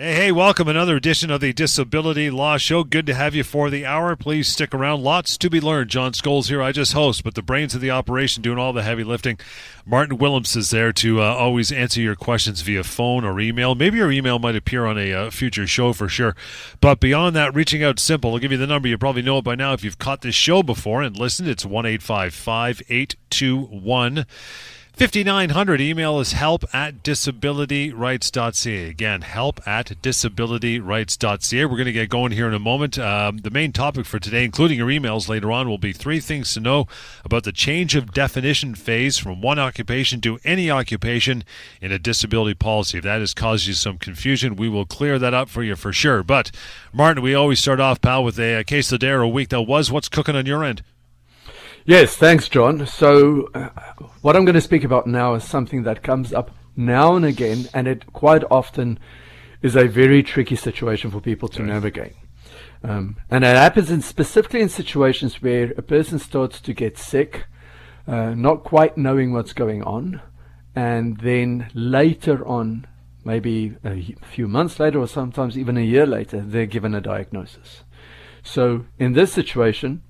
Hey, hey, welcome. Another edition of the Disability Law Show. Good to have you for the hour. Please stick around. Lots to be learned. John Scholes here. I just host, but the brains of the operation doing all the heavy lifting. Martin Willems is there to uh, always answer your questions via phone or email. Maybe your email might appear on a uh, future show for sure. But beyond that, reaching out simple. I'll give you the number. You probably know it by now if you've caught this show before and listened. It's 1 821 5900 email is help at disabilityrights.ca again help at disabilityrights.ca we're going to get going here in a moment. Um, the main topic for today including your emails later on will be three things to know about the change of definition phase from one occupation to any occupation in a disability policy. If that has caused you some confusion we will clear that up for you for sure. But martin we always start off pal with a, a case of the day or a week that was. What's cooking on your end Yes, thanks, John. So, uh, what I'm going to speak about now is something that comes up now and again, and it quite often is a very tricky situation for people to navigate. Um, and it happens in specifically in situations where a person starts to get sick, uh, not quite knowing what's going on, and then later on, maybe a few months later, or sometimes even a year later, they're given a diagnosis. So, in this situation,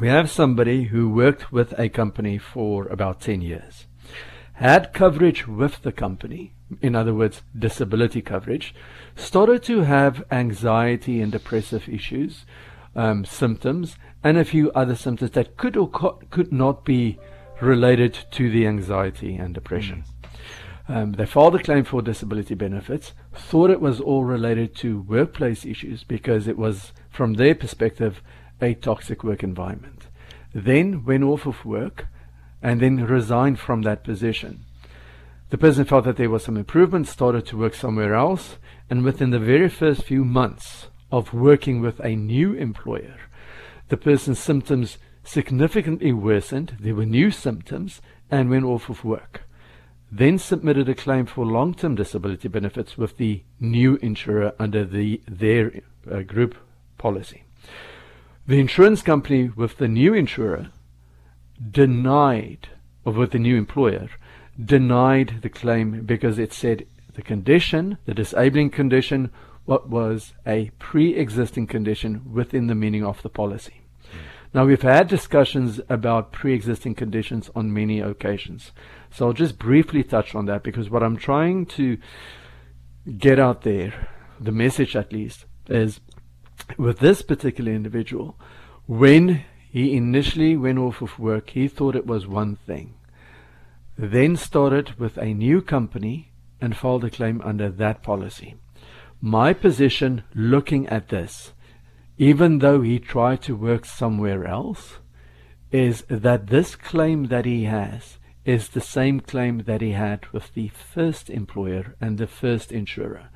we have somebody who worked with a company for about 10 years, had coverage with the company, in other words, disability coverage, started to have anxiety and depressive issues, um, symptoms, and a few other symptoms that could or could not be related to the anxiety and depression. Mm. Um, they filed a claim for disability benefits, thought it was all related to workplace issues because it was, from their perspective, a toxic work environment. Then went off of work and then resigned from that position. The person felt that there was some improvement, started to work somewhere else, and within the very first few months of working with a new employer, the person's symptoms significantly worsened. There were new symptoms and went off of work. Then submitted a claim for long term disability benefits with the new insurer under the, their uh, group policy. The insurance company with the new insurer denied, or with the new employer, denied the claim because it said the condition, the disabling condition, what was a pre-existing condition within the meaning of the policy. Hmm. Now we've had discussions about pre-existing conditions on many occasions. So I'll just briefly touch on that because what I'm trying to get out there, the message at least, is with this particular individual, when he initially went off of work, he thought it was one thing. Then started with a new company and filed a claim under that policy. My position looking at this, even though he tried to work somewhere else, is that this claim that he has is the same claim that he had with the first employer and the first insurer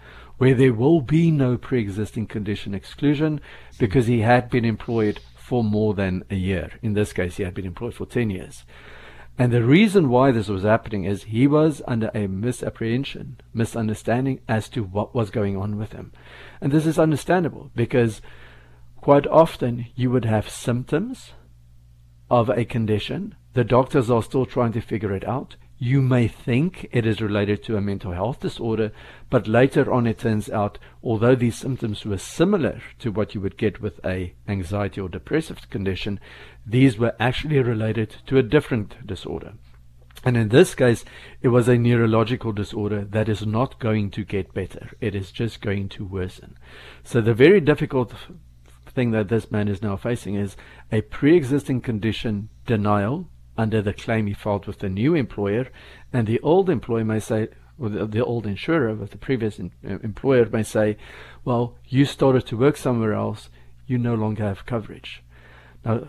where there will be no pre-existing condition exclusion because he had been employed for more than a year. In this case, he had been employed for 10 years. And the reason why this was happening is he was under a misapprehension, misunderstanding as to what was going on with him. And this is understandable because quite often you would have symptoms of a condition. The doctors are still trying to figure it out. You may think it is related to a mental health disorder, but later on it turns out, although these symptoms were similar to what you would get with a anxiety or depressive condition, these were actually related to a different disorder. And in this case, it was a neurological disorder that is not going to get better. It is just going to worsen. So the very difficult thing that this man is now facing is a pre-existing condition denial under the claim he filed with the new employer, and the old employer may say, or the, the old insurer with the previous in, uh, employer may say, well, you started to work somewhere else, you no longer have coverage. Now,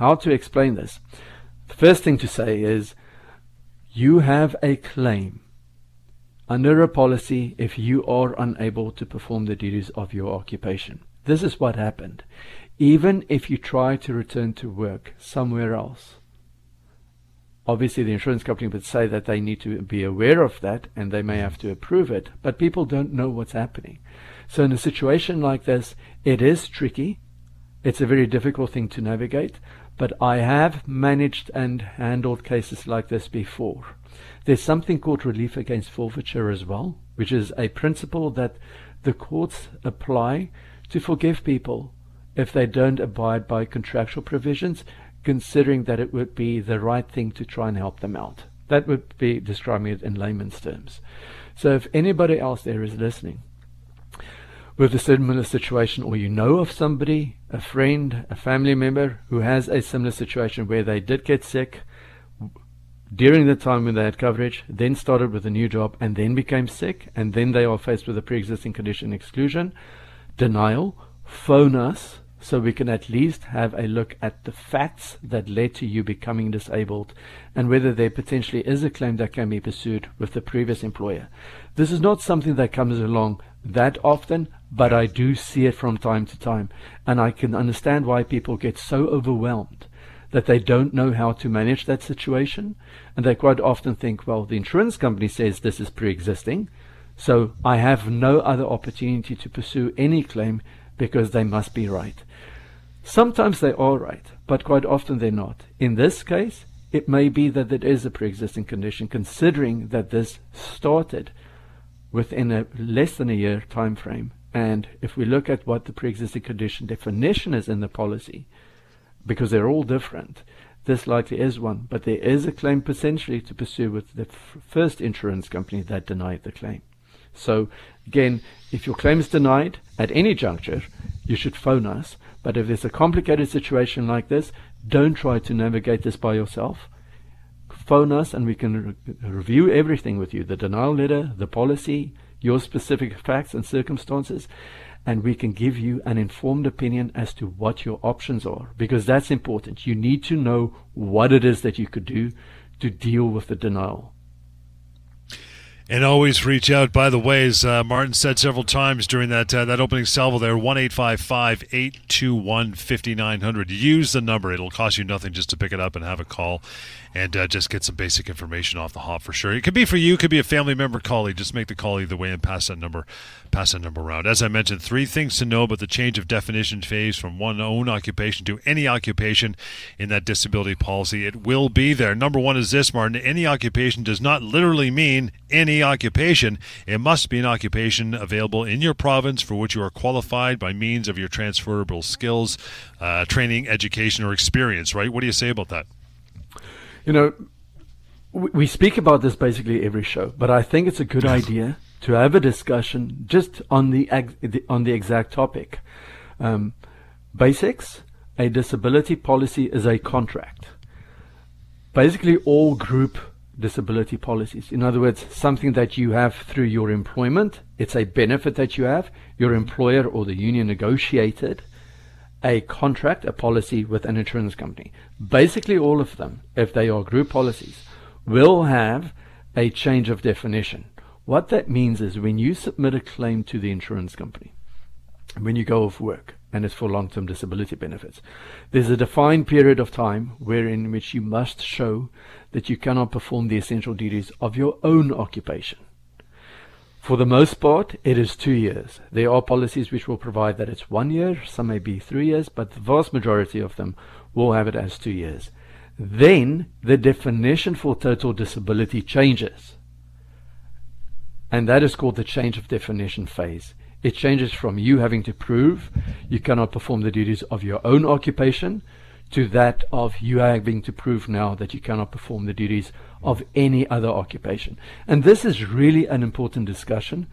how to explain this? The first thing to say is, you have a claim under a policy if you are unable to perform the duties of your occupation. This is what happened. Even if you try to return to work somewhere else, obviously the insurance company would say that they need to be aware of that and they may have to approve it, but people don't know what's happening. So in a situation like this, it is tricky. It's a very difficult thing to navigate, but I have managed and handled cases like this before. There's something called relief against forfeiture as well, which is a principle that the courts apply to forgive people if they don't abide by contractual provisions, considering that it would be the right thing to try and help them out. That would be describing it in layman's terms. So if anybody else there is listening with a similar situation, or you know of somebody, a friend, a family member who has a similar situation where they did get sick during the time when they had coverage, then started with a new job, and then became sick, and then they are faced with a pre existing condition exclusion, denial, phone us so we can at least have a look at the facts that led to you becoming disabled and whether there potentially is a claim that can be pursued with the previous employer. This is not something that comes along that often, but I do see it from time to time, and I can understand why people get so overwhelmed that they don't know how to manage that situation, and they quite often think, well, the insurance company says this is pre existing, so I have no other opportunity to pursue any claim because they must be right. Sometimes they are right, but quite often they're not. In this case, it may be that it is a pre-existing condition, considering that this started within a less than a year time frame. And if we look at what the pre-existing condition definition is in the policy, because they're all different, this likely is one. But there is a claim potentially to pursue with the f- first insurance company that denied the claim. So again, if your claim is denied at any juncture, you should phone us but if there's a complicated situation like this, don't try to navigate this by yourself. Phone us and we can re- review everything with you the denial letter, the policy, your specific facts and circumstances, and we can give you an informed opinion as to what your options are because that's important. You need to know what it is that you could do to deal with the denial. And always reach out. By the way, as uh, Martin said several times during that uh, that opening salvo there, 1 821 5900. Use the number. It'll cost you nothing just to pick it up and have a call and uh, just get some basic information off the hop for sure. It could be for you, it could be a family member, colleague. Just make the call either way and pass that number, pass that number around. As I mentioned, three things to know about the change of definition phase from one own occupation to any occupation in that disability policy. It will be there. Number one is this, Martin. Any occupation does not literally mean any occupation. It must be an occupation available in your province for which you are qualified by means of your transferable skills, uh, training, education, or experience. Right? What do you say about that? You know, we speak about this basically every show, but I think it's a good idea to have a discussion just on the on the exact topic. Um, basics: a disability policy is a contract. Basically, all group disability policies. In other words, something that you have through your employment. It's a benefit that you have. Your employer or the union negotiated a contract, a policy with an insurance company. Basically, all of them, if they are group policies, will have a change of definition. What that means is when you submit a claim to the insurance company, when you go off work, and it's for long term disability benefits, there's a defined period of time wherein which you must show that you cannot perform the essential duties of your own occupation. For the most part, it is two years. There are policies which will provide that it's one year, some may be three years, but the vast majority of them will have it as two years. Then the definition for total disability changes. And that is called the change of definition phase. It changes from you having to prove you cannot perform the duties of your own occupation to that of you having to prove now that you cannot perform the duties of any other occupation. And this is really an important discussion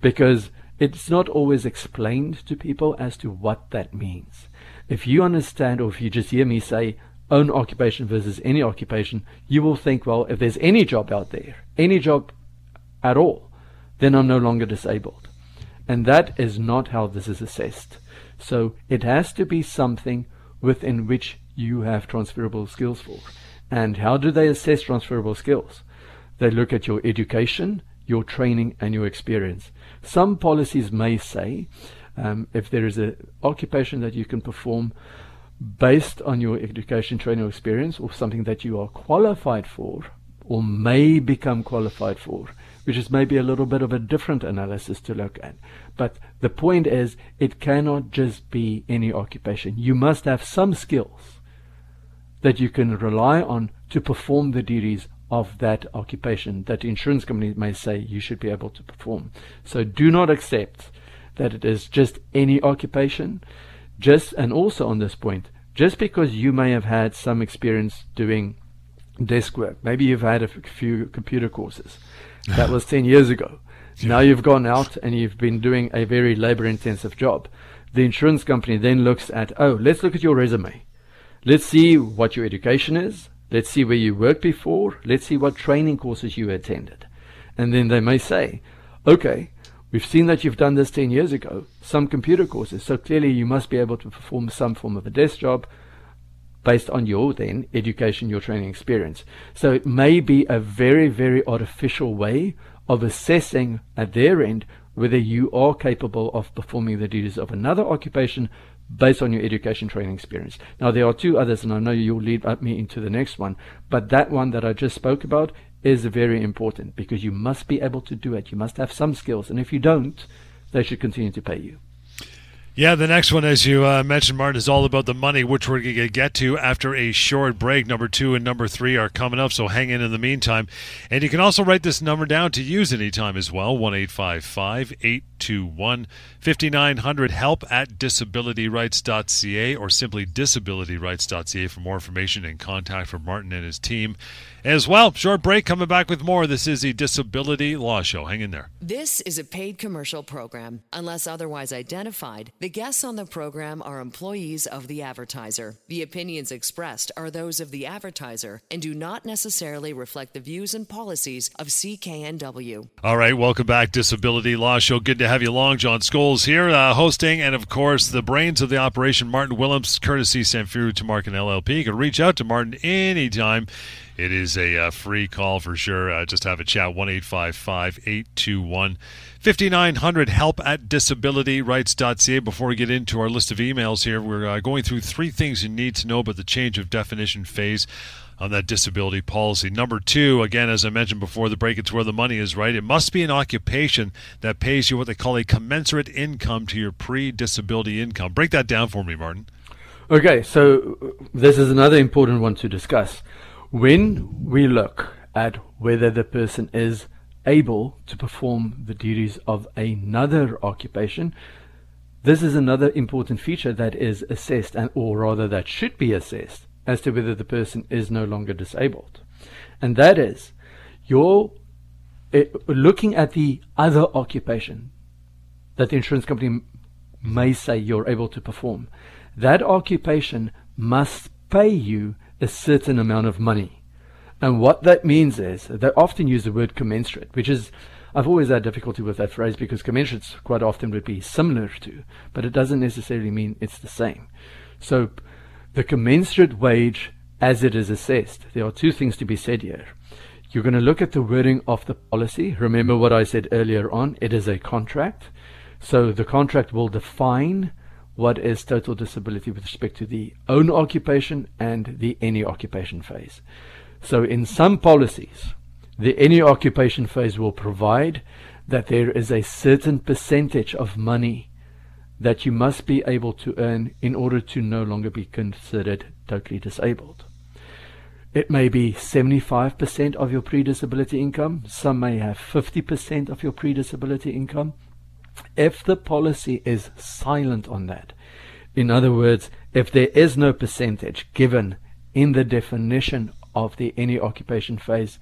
because it's not always explained to people as to what that means. If you understand, or if you just hear me say own occupation versus any occupation, you will think, well, if there's any job out there, any job at all, then I'm no longer disabled. And that is not how this is assessed. So it has to be something within which you have transferable skills for. And how do they assess transferable skills? They look at your education, your training, and your experience. Some policies may say um, if there is an occupation that you can perform based on your education, training, or experience, or something that you are qualified for, or may become qualified for, which is maybe a little bit of a different analysis to look at. But the point is, it cannot just be any occupation. You must have some skills that you can rely on to perform the duties of that occupation that the insurance company may say you should be able to perform. So do not accept that it is just any occupation. Just and also on this point, just because you may have had some experience doing desk work, maybe you've had a few computer courses. That was 10 years ago. Now you've gone out and you've been doing a very labor intensive job. The insurance company then looks at, oh, let's look at your resume. Let's see what your education is. Let's see where you worked before. Let's see what training courses you attended. And then they may say, okay, we've seen that you've done this 10 years ago, some computer courses. So clearly you must be able to perform some form of a desk job based on your then education, your training experience. So it may be a very, very artificial way of assessing at their end whether you are capable of performing the duties of another occupation based on your education training experience. Now, there are two others, and I know you'll lead me into the next one, but that one that I just spoke about is very important because you must be able to do it. You must have some skills, and if you don't, they should continue to pay you. Yeah, the next one, as you uh, mentioned, Martin, is all about the money, which we're going to get to after a short break. Number two and number three are coming up, so hang in in the meantime. And you can also write this number down to use anytime as well 1 821 5900 help at disabilityrights.ca or simply disabilityrights.ca for more information and contact for Martin and his team as well. Short break, coming back with more. This is the Disability Law Show. Hang in there. This is a paid commercial program. Unless otherwise identified, the guests on the program are employees of the advertiser. The opinions expressed are those of the advertiser and do not necessarily reflect the views and policies of CKNW. All right, welcome back, Disability Law Show. Good to have you along. John Scholes here, uh, hosting, and of course, the brains of the operation, Martin Willems, courtesy Samfiru Tumarkin LLP. You can reach out to Martin anytime it is a uh, free call for sure. Uh, just have a chat 1 821 5900 help at disabilityrights.ca. Before we get into our list of emails here, we're uh, going through three things you need to know about the change of definition phase on that disability policy. Number two, again, as I mentioned before the break, it's where the money is, right? It must be an occupation that pays you what they call a commensurate income to your pre disability income. Break that down for me, Martin. Okay, so this is another important one to discuss. When we look at whether the person is able to perform the duties of another occupation, this is another important feature that is assessed, and or rather that should be assessed as to whether the person is no longer disabled. And that is you're uh, looking at the other occupation that the insurance company may say you're able to perform. That occupation must pay you a certain amount of money. And what that means is they often use the word commensurate, which is I've always had difficulty with that phrase because commensurate quite often would be similar to, but it doesn't necessarily mean it's the same. So the commensurate wage as it is assessed, there are two things to be said here. You're going to look at the wording of the policy. Remember what I said earlier on, it is a contract. So the contract will define what is total disability with respect to the own occupation and the any occupation phase. So in some policies, the any occupation phase will provide that there is a certain percentage of money that you must be able to earn in order to no longer be considered totally disabled. It may be 75% of your pre-disability income. Some may have 50% of your pre-disability income. If the policy is silent on that, in other words, if there is no percentage given in the definition of the any occupation phase,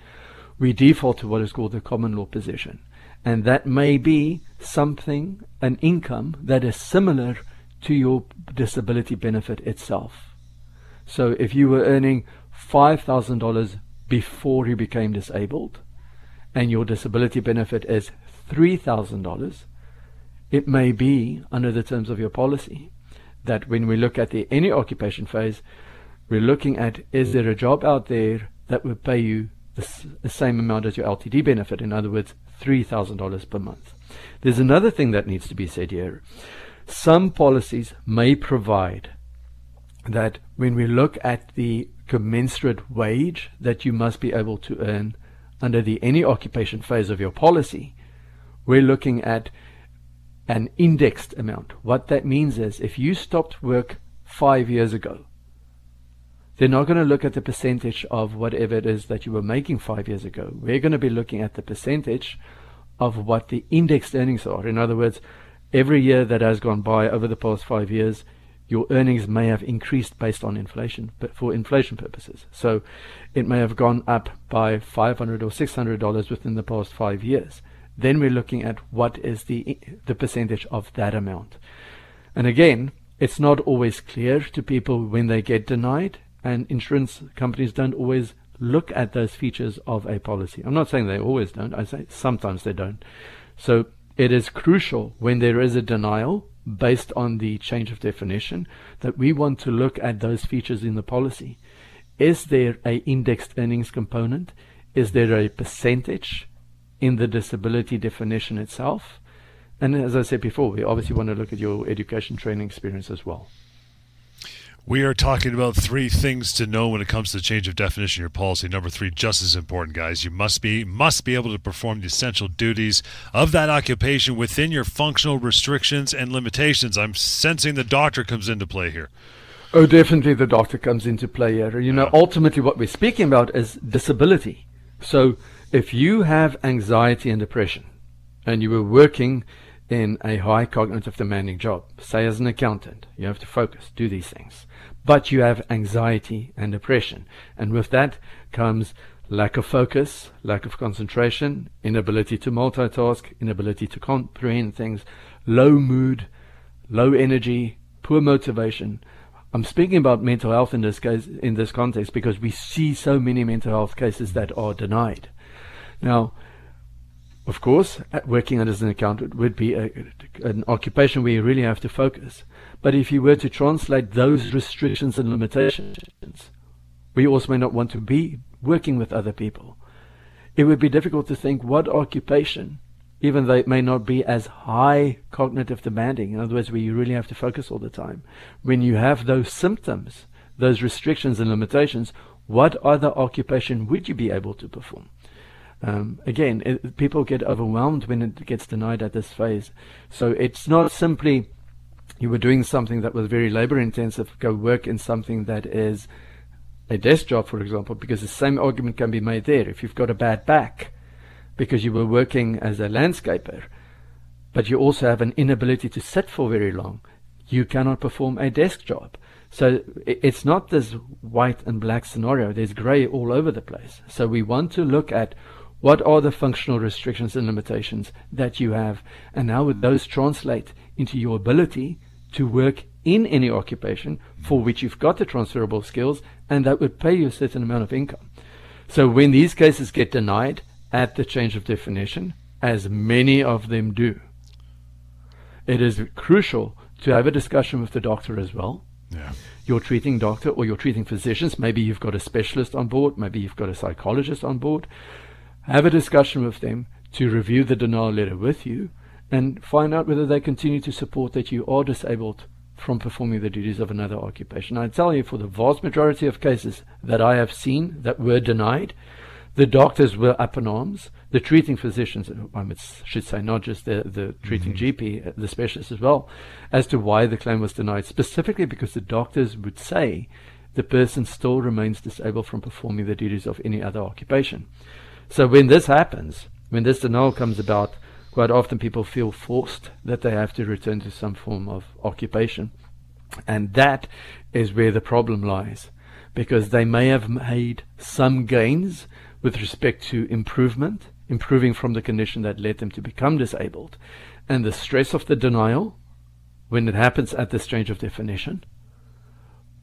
we default to what is called the common law position. And that may be something, an income that is similar to your disability benefit itself. So if you were earning $5,000 before you became disabled, and your disability benefit is $3,000, it may be, under the terms of your policy, that when we look at the any occupation phase, we're looking at is there a job out there that would pay you the, the same amount as your LTD benefit? In other words, $3,000 per month. There's another thing that needs to be said here. Some policies may provide that when we look at the commensurate wage that you must be able to earn under the any occupation phase of your policy, we're looking at an indexed amount. What that means is if you stopped work five years ago, they're not going to look at the percentage of whatever it is that you were making five years ago. We're going to be looking at the percentage of what the indexed earnings are. In other words, every year that has gone by over the past five years, your earnings may have increased based on inflation, but for inflation purposes. So it may have gone up by 500 or 600 dollars within the past five years. Then we're looking at what is the the percentage of that amount. And again, it's not always clear to people when they get denied, and insurance companies don't always look at those features of a policy. I'm not saying they always don't. I say sometimes they don't. So it is crucial when there is a denial based on the change of definition that we want to look at those features in the policy. Is there a indexed earnings component? Is there a percentage in the disability definition itself? And as I said before, we obviously want to look at your education training experience as well. We are talking about three things to know when it comes to the change of definition of your policy. Number three, just as important, guys. You must be must be able to perform the essential duties of that occupation within your functional restrictions and limitations. I'm sensing the doctor comes into play here. Oh, definitely the doctor comes into play here. You know, ultimately what we're speaking about is disability. So if you have anxiety and depression and you were working in a high cognitive demanding job, say as an accountant, you have to focus, do these things but you have anxiety and depression. And with that comes lack of focus, lack of concentration, inability to multitask, inability to comprehend things, low mood, low energy, poor motivation. I'm speaking about mental health in this case, in this context, because we see so many mental health cases that are denied. Now, of course, uh, working as an accountant would be a, an occupation where you really have to focus. But if you were to translate those restrictions and limitations, we also may not want to be working with other people. It would be difficult to think what occupation, even though it may not be as high cognitive demanding, in other words, where you really have to focus all the time, when you have those symptoms, those restrictions and limitations, what other occupation would you be able to perform? Um, again, it, people get overwhelmed when it gets denied at this phase. So it's not simply you were doing something that was very labor intensive, go work in something that is a desk job, for example, because the same argument can be made there. If you've got a bad back because you were working as a landscaper, but you also have an inability to sit for very long, you cannot perform a desk job. So it's not this white and black scenario. There's gray all over the place. So we want to look at what are the functional restrictions and limitations that you have, and how would those translate into your ability to work in any occupation for which you've got the transferable skills and that would pay you a certain amount of income. So when these cases get denied at the change of definition, as many of them do, it is crucial to have a discussion with the doctor as well. Yeah. Your treating doctor or your treating physicians, maybe you've got a specialist on board, maybe you've got a psychologist on board. Have a discussion with them to review the denial letter with you and find out whether they continue to support that you are disabled from performing the duties of another occupation. I tell you, for the vast majority of cases that I have seen that were denied, the doctors were up in arms. The treating physicians, I should say, not just the, the treating mm-hmm. GP, uh, the specialists as well, as to why the claim was denied, specifically because the doctors would say the person still remains disabled from performing the duties of any other occupation. So when this happens, when this denial comes about, quite often people feel forced that they have to return to some form of occupation. And that is where the problem lies, because they may have made some gains with respect to improvement, improving from the condition that led them to become disabled, and the stress of the denial, when it happens at this change of definition,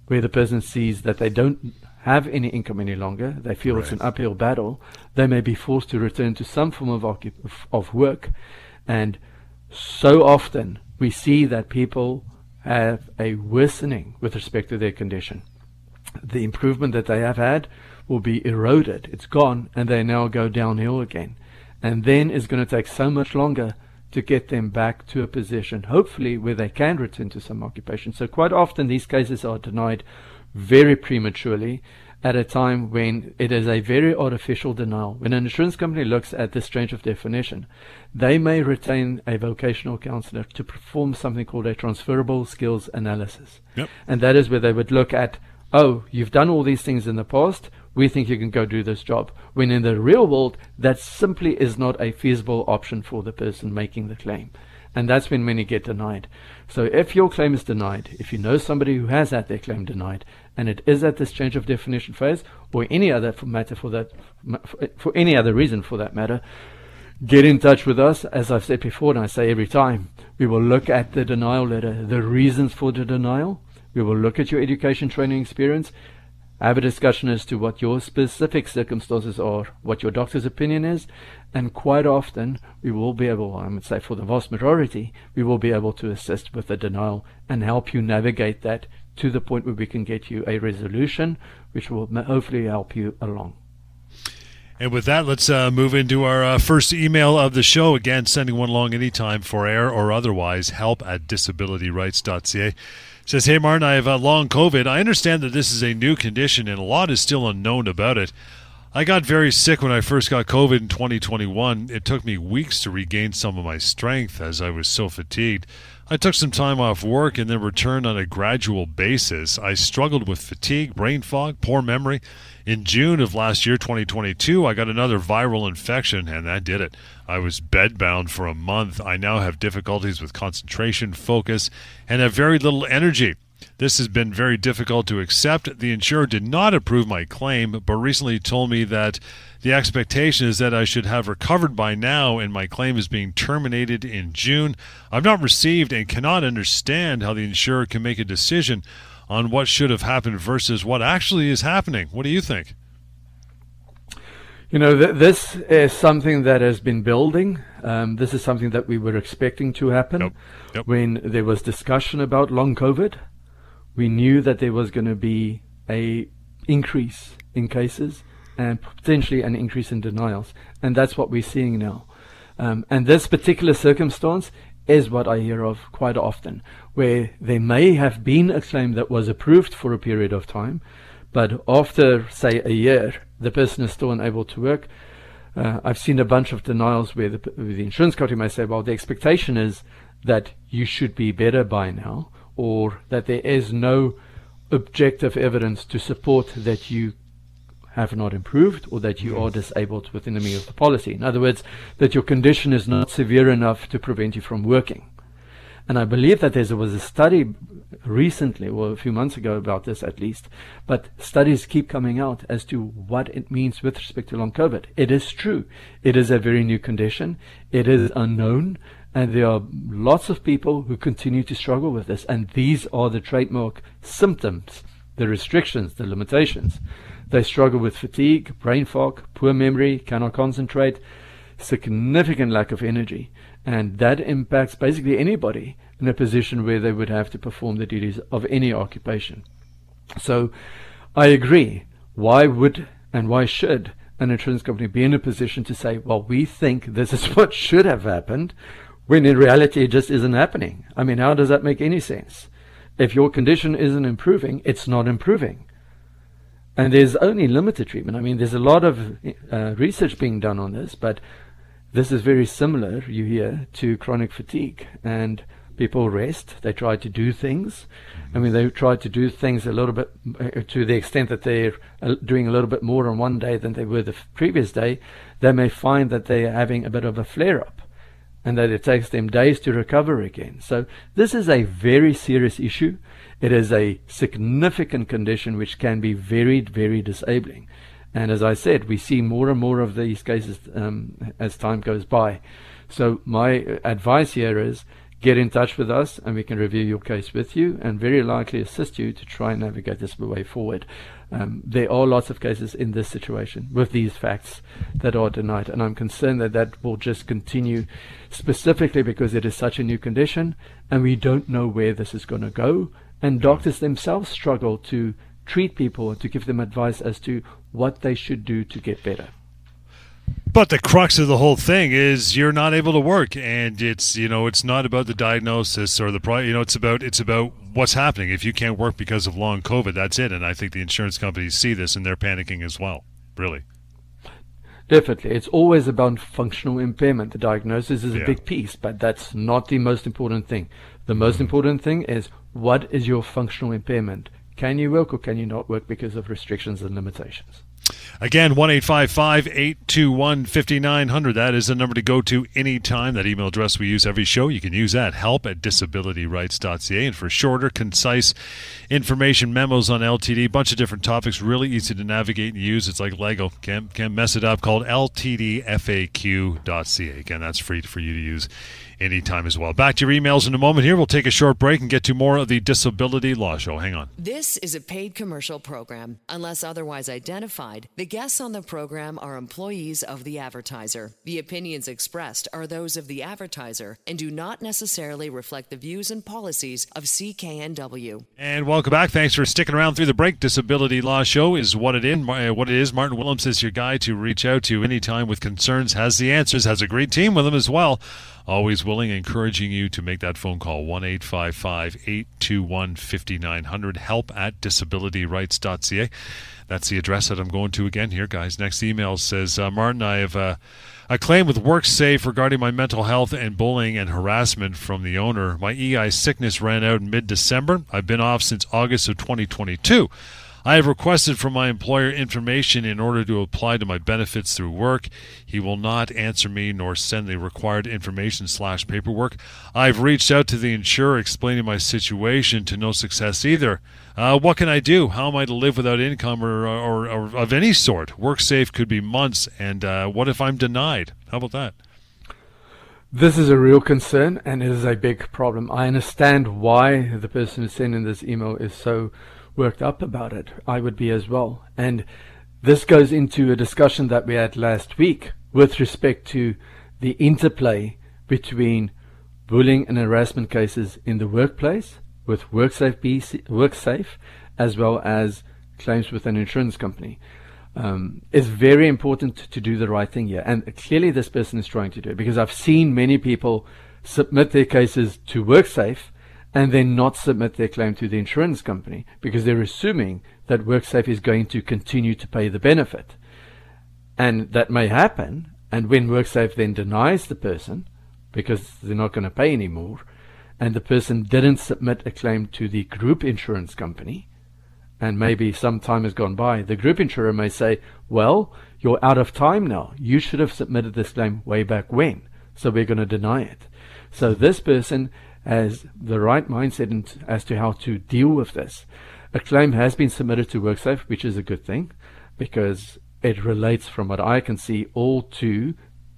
where the person sees that they don't have any income any longer, they feel right. it's an uphill battle, they may be forced to return to some form of, of work. And so often we see that people have a worsening with respect to their condition. The improvement that they have had will be eroded. It's gone, and they now go downhill again. And then it's going to take so much longer to get them back to a position, hopefully, where they can return to some occupation. So, quite often, these cases are denied very prematurely at a time when it is a very artificial denial. When an insurance company looks at this change of definition, they may retain a vocational counselor to perform something called a transferable skills analysis. Yep. And that is where they would look at, oh, you've done all these things in the past. We think you can go do this job. When in the real world, that simply is not a feasible option for the person making the claim. And that's when many get denied. So if your claim is denied, if you know somebody who has had their claim denied, and it is at this change of definition phase, or any other for matter for that, for any other reason for that matter, get in touch with us. As I've said before, and I say every time, we will look at the denial letter, the reasons for the denial. We will look at your education training experience, have a discussion as to what your specific circumstances are, what your doctor's opinion is, and quite often we will be able, I would say for the vast majority, we will be able to assist with the denial and help you navigate that to the point where we can get you a resolution, which will hopefully help you along. And with that, let's uh, move into our uh, first email of the show. Again, sending one along anytime for air or otherwise, help at disabilityrights.ca. Says, Hey, Martin, I have a long COVID. I understand that this is a new condition and a lot is still unknown about it. I got very sick when I first got COVID in 2021. It took me weeks to regain some of my strength as I was so fatigued. I took some time off work and then returned on a gradual basis. I struggled with fatigue, brain fog, poor memory. In June of last year, 2022, I got another viral infection, and that did it. I was bedbound for a month. I now have difficulties with concentration, focus, and have very little energy. This has been very difficult to accept. The insurer did not approve my claim, but recently told me that the expectation is that I should have recovered by now, and my claim is being terminated in June. I've not received and cannot understand how the insurer can make a decision on what should have happened versus what actually is happening. What do you think? You know, th- this is something that has been building. Um, this is something that we were expecting to happen Yep. Yep. when there was discussion about long COVID. We knew that there was going to be a increase in cases and potentially an increase in denials, and that's what we're seeing now. Um, and this particular circumstance is what I hear of quite often, where there may have been a claim that was approved for a period of time, but after, say, a year, the person is still unable to work. Uh, I've seen a bunch of denials where the, where the insurance company may say, well, the expectation is that you should be better by now, or that there is no objective evidence to support that you have not improved or that you are disabled within the meaning of the policy. In other words, that your condition is not severe enough to prevent you from working. And I believe that there was a study recently, or a few months ago about this at least, but studies keep coming out as to what it means with respect to long COVID. It is true. It is a very new condition. It is unknown. And there are lots of people who continue to struggle with this. And these are the trademark symptoms, the restrictions, the limitations. They struggle with fatigue, brain fog, poor memory, cannot concentrate, significant lack of energy. And that impacts basically anybody in a position where they would have to perform the duties of any occupation. So I agree. Why would and why should an insurance company be in a position to say, well, we think this is what should have happened, when in reality it just isn't happening? I mean, how does that make any sense? If your condition isn't improving, it's not improving. And there's only limited treatment. I mean, there's a lot of uh, research being done on this, but this is very similar, you hear, to chronic fatigue. And people rest. They try to do things. I mean, they try to do things a little bit uh, to the extent that they're uh, doing a little bit more on one day than they were the previous day. They may find that they're having a bit of a flare up and that it takes them days to recover again. So this is a very serious issue. It is a significant condition which can be very, very disabling. And as I said, we see more and more of these cases um, as time goes by. So my advice here is get in touch with us and we can review your case with you and very likely assist you to try and navigate this way forward. Um, there are lots of cases in this situation with these facts that are denied, and I'm concerned that that will just continue specifically because it is such a new condition and we don't know where this is going to go. And doctors themselves struggle to treat people and to give them advice as to what they should do to get better. But the crux of the whole thing is you're not able to work, and it's you know it's not about the diagnosis or the. You know it's about it's about what's happening. If you can't work because of long COVID, that's it. And I think the insurance companies see this and they're panicking as well. Really. Definitely. It's always about functional impairment. The diagnosis is a big piece, but that's not the most important thing. The most mm-hmm. important thing is what is your functional impairment? Can you work or can you not work because of restrictions and limitations? Again, 1 821 5900. That is the number to go to anytime. That email address we use every show. You can use that help at disabilityrights.ca. And for shorter, concise information memos on LTD, bunch of different topics, really easy to navigate and use. It's like Lego. Can't, can't mess it up. Called ltdfaq.ca. Again, that's free for you to use anytime as well. Back to your emails in a moment here. We'll take a short break and get to more of the Disability Law Show. Hang on. This is a paid commercial program. Unless otherwise identified, the guests on the program are employees of the advertiser. The opinions expressed are those of the advertiser and do not necessarily reflect the views and policies of CKNW. And welcome back. Thanks for sticking around through the break. Disability Law Show is what it in uh, what it is. Martin Willems is your guy to reach out to anytime with concerns. Has the answers. Has a great team with him as well. Always willing, encouraging you to make that phone call 1 855 821 5900. Help at disabilityrights.ca. That's the address that I'm going to again here, guys. Next email says uh, Martin, I have uh, a claim with WorkSafe regarding my mental health and bullying and harassment from the owner. My EI sickness ran out in mid December. I've been off since August of 2022. I have requested from my employer information in order to apply to my benefits through work. He will not answer me nor send the required information slash paperwork. I've reached out to the insurer explaining my situation to no success either. Uh, what can I do? How am I to live without income or, or, or of any sort? WorkSafe could be months, and uh, what if I'm denied? How about that? This is a real concern and it is a big problem. I understand why the person sending this email is so worked up about it. I would be as well. And this goes into a discussion that we had last week with respect to the interplay between bullying and harassment cases in the workplace with WorkSafe, BC, WorkSafe as well as claims with an insurance company. Um, it's very important to do the right thing here. And clearly, this person is trying to do it because I've seen many people submit their cases to WorkSafe and then not submit their claim to the insurance company because they're assuming that WorkSafe is going to continue to pay the benefit. And that may happen. And when WorkSafe then denies the person because they're not going to pay anymore, and the person didn't submit a claim to the group insurance company, and maybe some time has gone by, the group insurer may say, Well, you're out of time now. You should have submitted this claim way back when. So we're going to deny it. So this person has the right mindset in- as to how to deal with this. A claim has been submitted to WorkSafe, which is a good thing because it relates, from what I can see, all to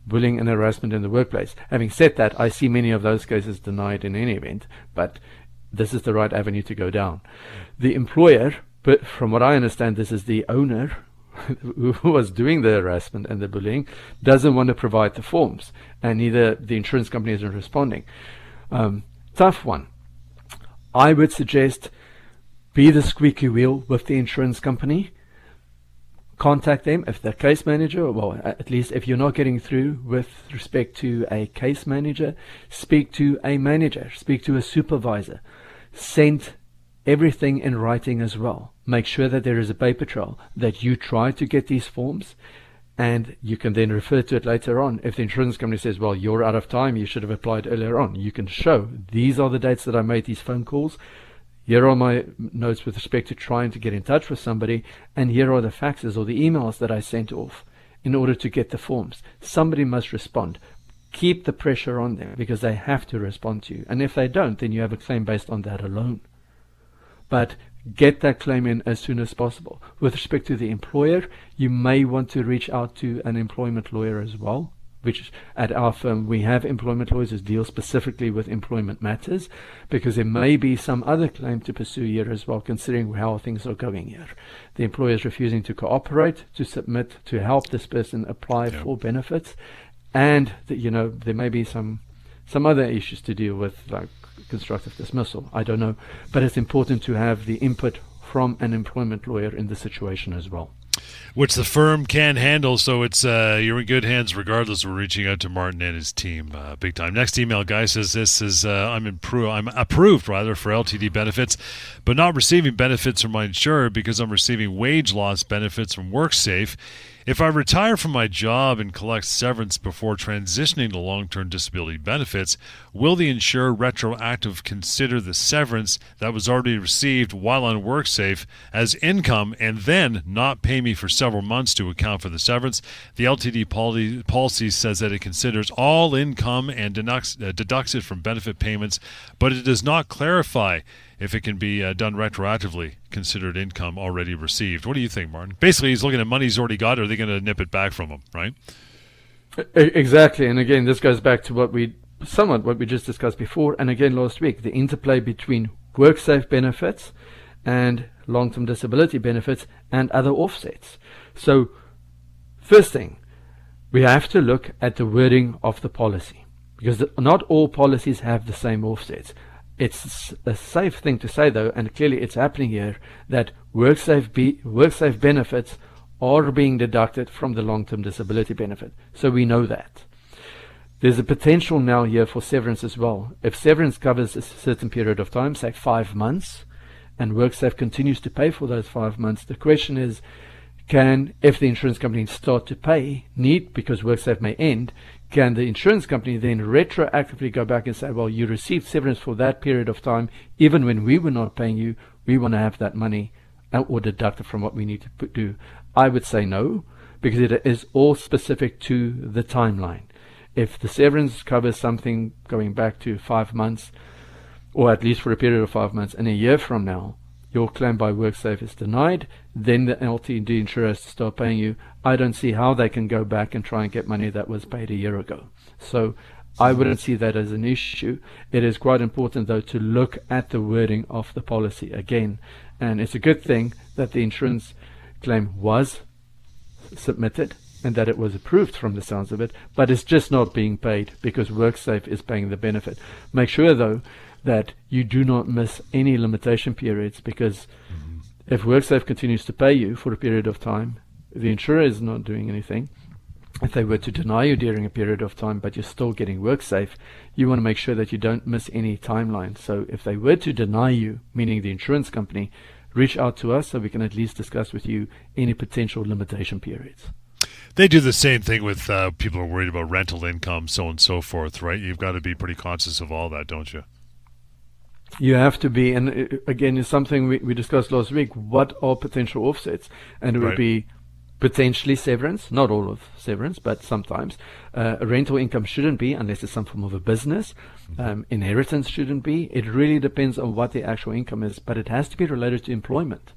bullying and harassment in the workplace. Having said that, I see many of those cases denied in any event, but this is the right avenue to go down. The employer, but from what I understand, this is the owner who was doing the harassment and the bullying, doesn't want to provide the forms, and neither the insurance company isn't responding. Um, tough one. I would suggest be the squeaky wheel with the insurance company contact them if they're case manager, well, at least if you're not getting through with respect to a case manager, speak to a manager, speak to a supervisor. Send everything in writing as well. Make sure that there is a paper trail that you try to get these forms and you can then refer to it later on. If the insurance company says, well, you're out of time, you should have applied earlier on, you can show these are the dates that I made these phone calls. Here are my notes with respect to trying to get in touch with somebody, and here are the faxes or the emails that I sent off in order to get the forms. Somebody must respond. Keep the pressure on them because they have to respond to you. And if they don't, then you have a claim based on that alone. But get that claim in as soon as possible. With respect to the employer, you may want to reach out to an employment lawyer as well which at our firm we have employment lawyers who deal specifically with employment matters because there may be some other claim to pursue here as well, considering how things are going here. The employer is refusing to cooperate, to submit, to help this person apply Yeah. for benefits, and that you know there may be some some other issues to deal with, like constructive dismissal. I don't know, but it's important to have the input from an employment lawyer in the situation as well. which the firm can handle. So it's uh, you're in good hands regardless. We're reaching out to Martin and his team uh, big time. Next email, guy says this is uh, I'm impro- I'm approved rather for LTD benefits, but not receiving benefits from my insurer because I'm receiving wage loss benefits from WorkSafe. If I retire from my job and collect severance before transitioning to long term disability benefits, will the insurer retroactive consider the severance that was already received while on WorkSafe as income and then not pay me for several months to account for the severance? The LTD policy says that it considers all income and deducts, uh, deducts it from benefit payments, but it does not clarify if it can be uh, done retroactively, considered income already received. What do you think, Martin? Basically, he's looking at money he's already got, or are they going to nip it back from him, right? Exactly. And again, this goes back to what we somewhat what we just discussed before, and again last week, the interplay between WorkSafe benefits and long-term disability benefits and other offsets. So, first thing, we have to look at the wording of the policy because not all policies have the same offsets. It's a safe thing to say, though, and clearly it's happening here, that WorkSafe, be, WorkSafe benefits are being deducted from the long term disability benefit. So we know that. There's a potential now here for severance as well. If severance covers a certain period of time, say five months, and WorkSafe continues to pay for those five months, the question is can, if the insurance company start to pay, need, because WorkSafe may end, can the insurance company then retroactively go back and say, well, you received severance for that period of time, even when we were not paying you, we want to have that money uh, or deducted from what we need to do? I would say no, because it is all specific to the timeline. If the severance covers something going back to five months, or at least for a period of five months, and a year from now, your claim by WorkSafe is denied, then the LTD insurer has to start paying you. I don't see how they can go back and try and get money that was paid a year ago. So I wouldn't see that as an issue. It is quite important, though, to look at the wording of the policy again. And it's a good thing that the insurance claim was submitted and that it was approved from the sounds of it, but it's just not being paid because WorkSafe is paying the benefit. Make sure, though, that you do not miss any limitation periods because mm-hmm. If WorkSafe continues to pay you for a period of time, the insurer is not doing anything. If they were to deny you during a period of time, but you're still getting WorkSafe, you want to make sure that you don't miss any timeline. So if they were to deny you, meaning the insurance company, reach out to us so we can at least discuss with you any potential limitation periods. They do the same thing with uh, people who are worried about rental income, so on and so forth, right? You've got to be pretty conscious of all that, don't you? You have to be, and uh, again, it's something we, we discussed last week. What are potential offsets? And it right. would be potentially severance, not all of severance, but sometimes. Uh, rental income shouldn't be unless it's some form of a business. Mm-hmm. Um, inheritance shouldn't be. It really depends on what the actual income is, but it has to be related to employment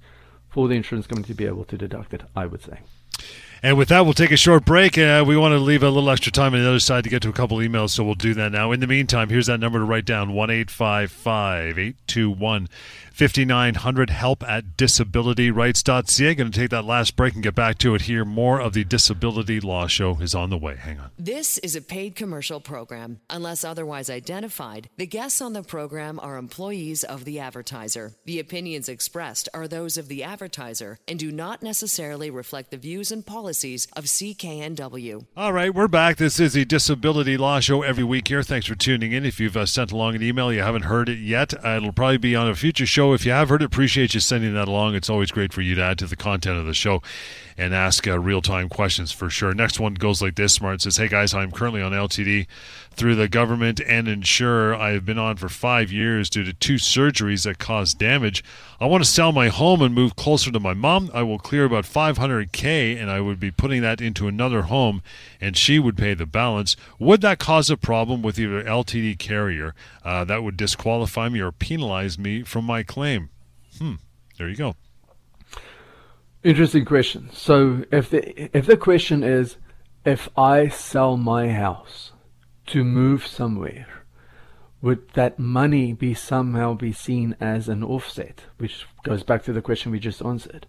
for the insurance company to be able to deduct it, I would say. And with that, we'll take a short break. Uh, we want to leave a little extra time on the other side to get to a couple emails, so we'll do that now. In the meantime, here's that number to write down 1 821 5900 help at disabilityrights.ca. Going to take that last break and get back to it here. More of the Disability Law Show is on the way. Hang on. This is a paid commercial program. Unless otherwise identified, the guests on the program are employees of the advertiser. The opinions expressed are those of the advertiser and do not necessarily reflect the views and policies of CKNW. All right, we're back. This is the Disability Law Show every week here. Thanks for tuning in. If you've uh, sent along an email, you haven't heard it yet, uh, it'll probably be on a future show show. If you have heard it, appreciate you sending that along. It's always great for you to add to the content of the show and ask uh, real time questions for sure. Next one goes like this Smart says, Hey guys, I'm currently on LTD through the government and insurer. I have been on for five years due to two surgeries that caused damage. I want to sell my home and move closer to my mom. I will clear about 500K and I would be putting that into another home and she would pay the balance. Would that cause a problem with either LTD carrier uh, that would disqualify me or penalize me from my claim? Hmm, there you go. Interesting question. So if the if the question is if I sell my house to move somewhere, would that money be somehow be seen as an offset? Which goes back to the question we just answered.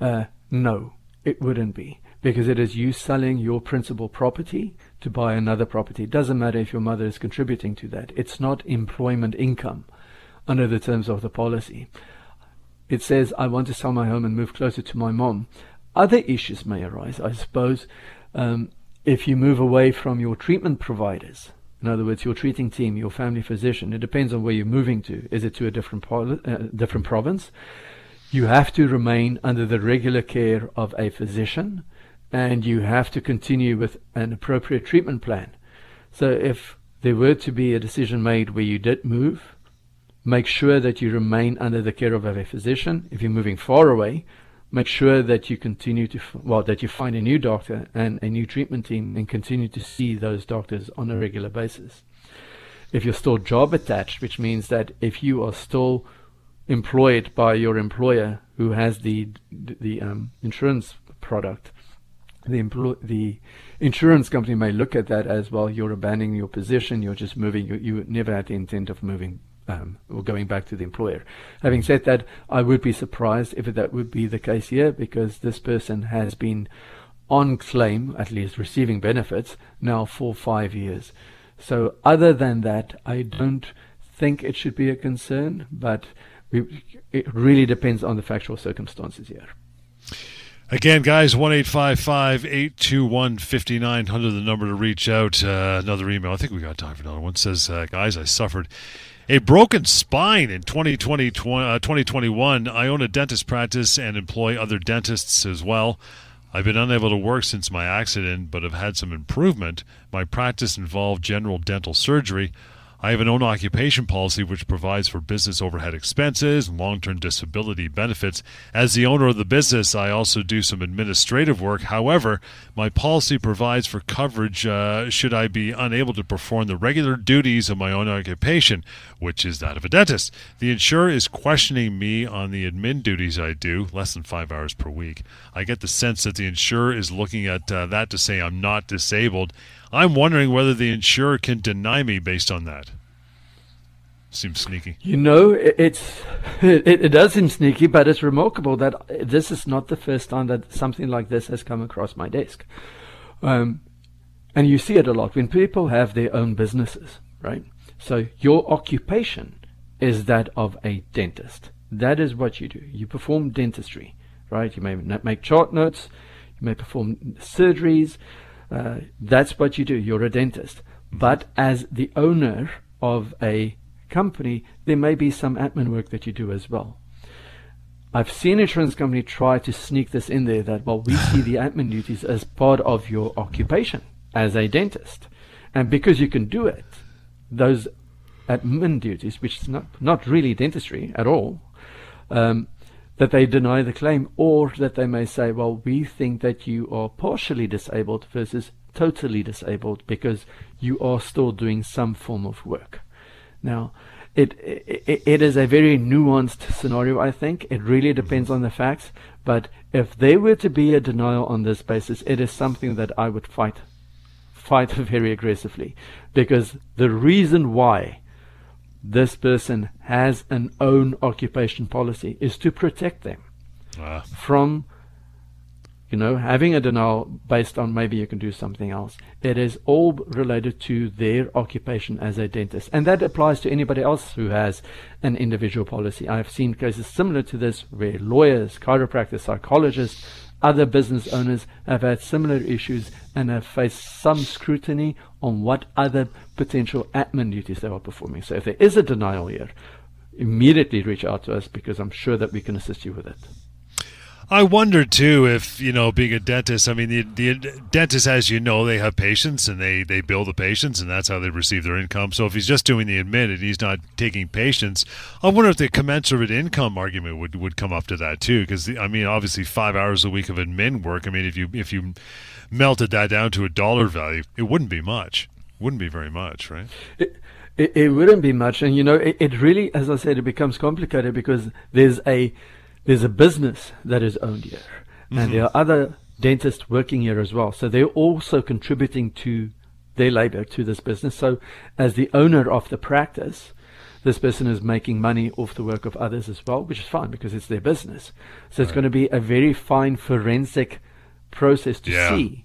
Uh, no, it wouldn't be because it is you selling your principal property to buy another property. It doesn't matter if your mother is contributing to that. It's not employment income under the terms of the policy it says, I want to sell my home and move closer to my mom. other issues may arise. I suppose um, if you move away from your treatment providers, in other words, your treating team, your family physician, it depends on where you're moving to. Is it to a different, uh, different province? You have to remain under the regular care of a physician and you have to continue with an appropriate treatment plan. So if there were to be a decision made where you did move, make sure that you remain under the care of a physician. If you're moving far away, make sure that you continue to well that you find a new doctor and a new treatment team and continue to see those doctors on a regular basis. If you're still job attached, which means that if you are still employed by your employer who has the the um, insurance product, the the insurance company may look at that as well. You're abandoning your position. You're just moving. You, you never had the intent of moving um, or going back to the employer. Having said that, I would be surprised if that would be the case here because this person has been on claim, at least receiving benefits, now for five years. So, other than that, I don't think it should be a concern, but we, it really depends on the factual circumstances here. Again, guys, 1 821 5900, the number to reach out. Uh, another email. I think we got time for another one. says, uh, Guys, I suffered a broken spine in 2020, uh, 2021. I own a dentist practice and employ other dentists as well. I've been unable to work since my accident, but have had some improvement. My practice involved general dental surgery. I have an own occupation policy which provides for business overhead expenses and long term disability benefits. As the owner of the business, I also do some administrative work. However, my policy provides for coverage uh, should I be unable to perform the regular duties of my own occupation, which is that of a dentist. The insurer is questioning me on the admin duties I do, less than five hours per week. I get the sense that the insurer is looking at uh, that to say I'm not disabled I'm wondering whether the insurer can deny me based on that. Seems sneaky. You know, it's it, it does seem sneaky, but it's remarkable that this is not the first time that something like this has come across my desk. Um, and you see it a lot when people have their own businesses, right? So your occupation is that of a dentist. That is what you do. You perform dentistry, right? You may make chart notes, you may perform surgeries, uh, that's what you do. You're a dentist. But as the owner of a company, there may be some admin work that you do as well. I've seen insurance company try to sneak this in there that, well, we see the admin duties as part of your occupation as a dentist. And because you can do it, those admin duties, which is not, not really dentistry at all, um, that they deny the claim, or that they may say, well, we think that you are partially disabled versus totally disabled because you are still doing some form of work. Now, it, it, it is a very nuanced scenario, I think. It really depends on the facts. But if there were to be a denial on this basis, it is something that I would fight, fight very aggressively. Because the reason why this person has an own occupation policy is to protect them uh. from you know having a denial based on maybe you can do something else. It is all related to their occupation as a dentist. And that applies to anybody else who has an individual policy. I've seen cases similar to this where lawyers chiropractors psychologists other business owners have had similar issues and have faced some scrutiny on what other potential admin duties they are performing. So if there is a denial here, immediately reach out to us because I'm sure that we can assist you with it. I wonder too if you know, being a dentist. I mean, the, the dentist, as you know, they have patients and they they bill the patients, and that's how they receive their income. So if he's just doing the admit and he's not taking patients, I wonder if the commensurate income argument would would come up to that too. Because I mean, obviously, five hours a week of admin work. I mean, if you if you melted that down to a dollar value, it wouldn't be much. Wouldn't be very much, right? It, it, it wouldn't be much, and you know, it, it really, as I said, it becomes complicated because there's a there's a business that is owned here, mm-hmm. and there are other dentists working here as well. So they're also contributing to their labor to this business. So as the owner of the practice, this person is making money off the work of others as well, which is fine because it's their business. So right. it's going to be a very fine forensic process to yeah. see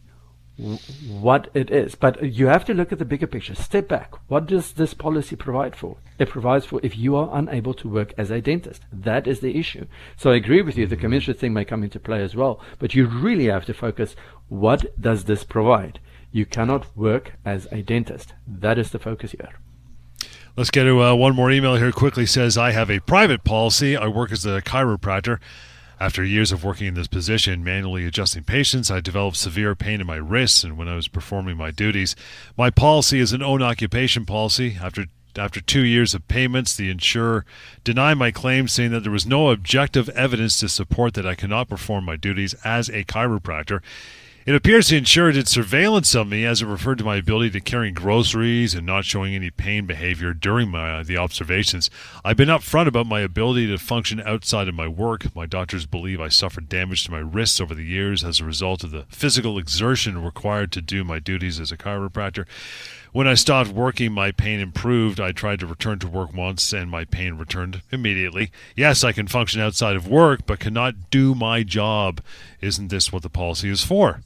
what it is. But you have to look at the bigger picture. Step back. What does this policy provide for? It provides for if you are unable to work as a dentist. That is the issue. So I agree with you. The commensurate thing may come into play as well. But you really have to focus. What does this provide? You cannot work as a dentist. That is the focus here. Let's get to uh, one more email here quickly. Says, I have a private policy. I work as a chiropractor. After years of working in this position, manually adjusting patients, I developed severe pain in my wrists and when I was performing my duties. My policy is an own occupation policy. After after two years of payments, the insurer denied my claim, saying that there was no objective evidence to support that I cannot perform my duties as a chiropractor. It appears the insurer did surveillance of me as it referred to my ability to carry groceries and not showing any pain behavior during my, uh, the observations. I've been upfront about my ability to function outside of my work. My doctors believe I suffered damage to my wrists over the years as a result of the physical exertion required to do my duties as a chiropractor. When I stopped working, my pain improved. I tried to return to work once and my pain returned immediately. Yes, I can function outside of work, but cannot do my job. Isn't this what the policy is for?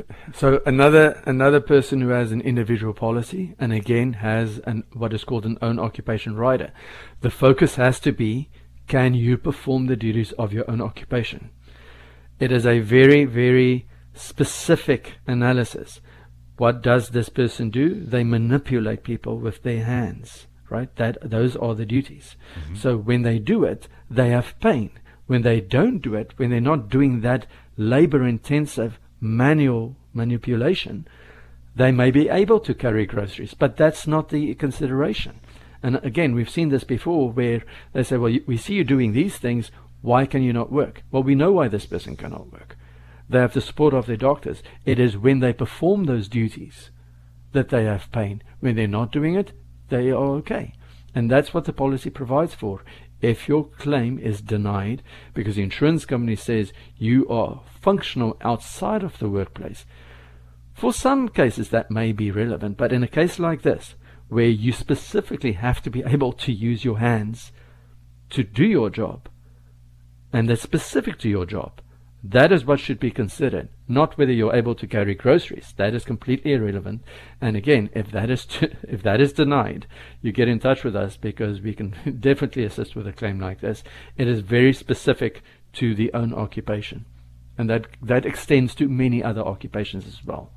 So another another person who has an individual policy and again has an what is called an own occupation rider. The focus has to be can you perform the duties of your own occupation? It is a very, very specific analysis. What does this person do? They manipulate people with their hands, right? That those are the duties. Mm-hmm. So when they do it, they have pain. When they don't do it, when they're not doing that labor intensive manual manipulation, they may be able to carry groceries, but that's not the consideration. And again, we've seen this before where they say, well, we see you doing these things. Why can you not work? Well, we know why this person cannot work. They have the support of their doctors. It is when they perform those duties that they have pain. When they're not doing it, they are okay. And that's what the policy provides for if your claim is denied because the insurance company says you are functional outside of the workplace, for some cases that may be relevant, but in a case like this, where you specifically have to be able to use your hands to do your job, and that's specific to your job, that is what should be considered, not whether you're able to carry groceries. That is completely irrelevant. And again, if that is to, if that is denied, you get in touch with us because we can definitely assist with a claim like this. It is very specific to the own occupation, and that that extends to many other occupations as well.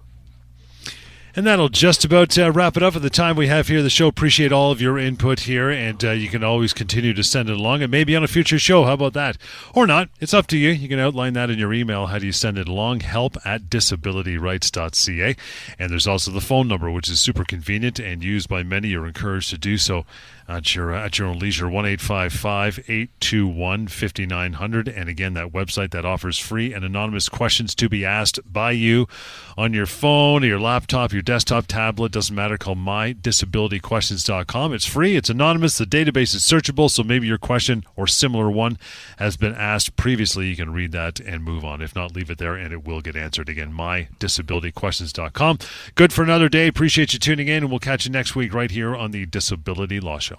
And that'll just about uh, wrap it up for the time we have here. The show appreciate all of your input here, and uh, you can always continue to send it along, and maybe on a future show. How about that? Or not? It's up to you. You can outline that in your email. How do you send it along? Help at disabilityrights.ca. And there's also the phone number, which is super convenient and used by many. You're encouraged to do so at your at your own leisure. One eight five five eight two one fifty nine hundred, and again that website that offers free and anonymous questions to be asked by you on your phone, your laptop, your desktop, tablet. Doesn't matter. Call mydisabilityquestions.com. It's free. It's anonymous. The database is searchable, so maybe your question or similar one has been asked previously. You can read that and move on. If not, leave it there, and it will get answered. Again, mydisabilityquestions.com. Good for another day. Appreciate you tuning in, and we'll catch you next week right here on the Disability Law Show.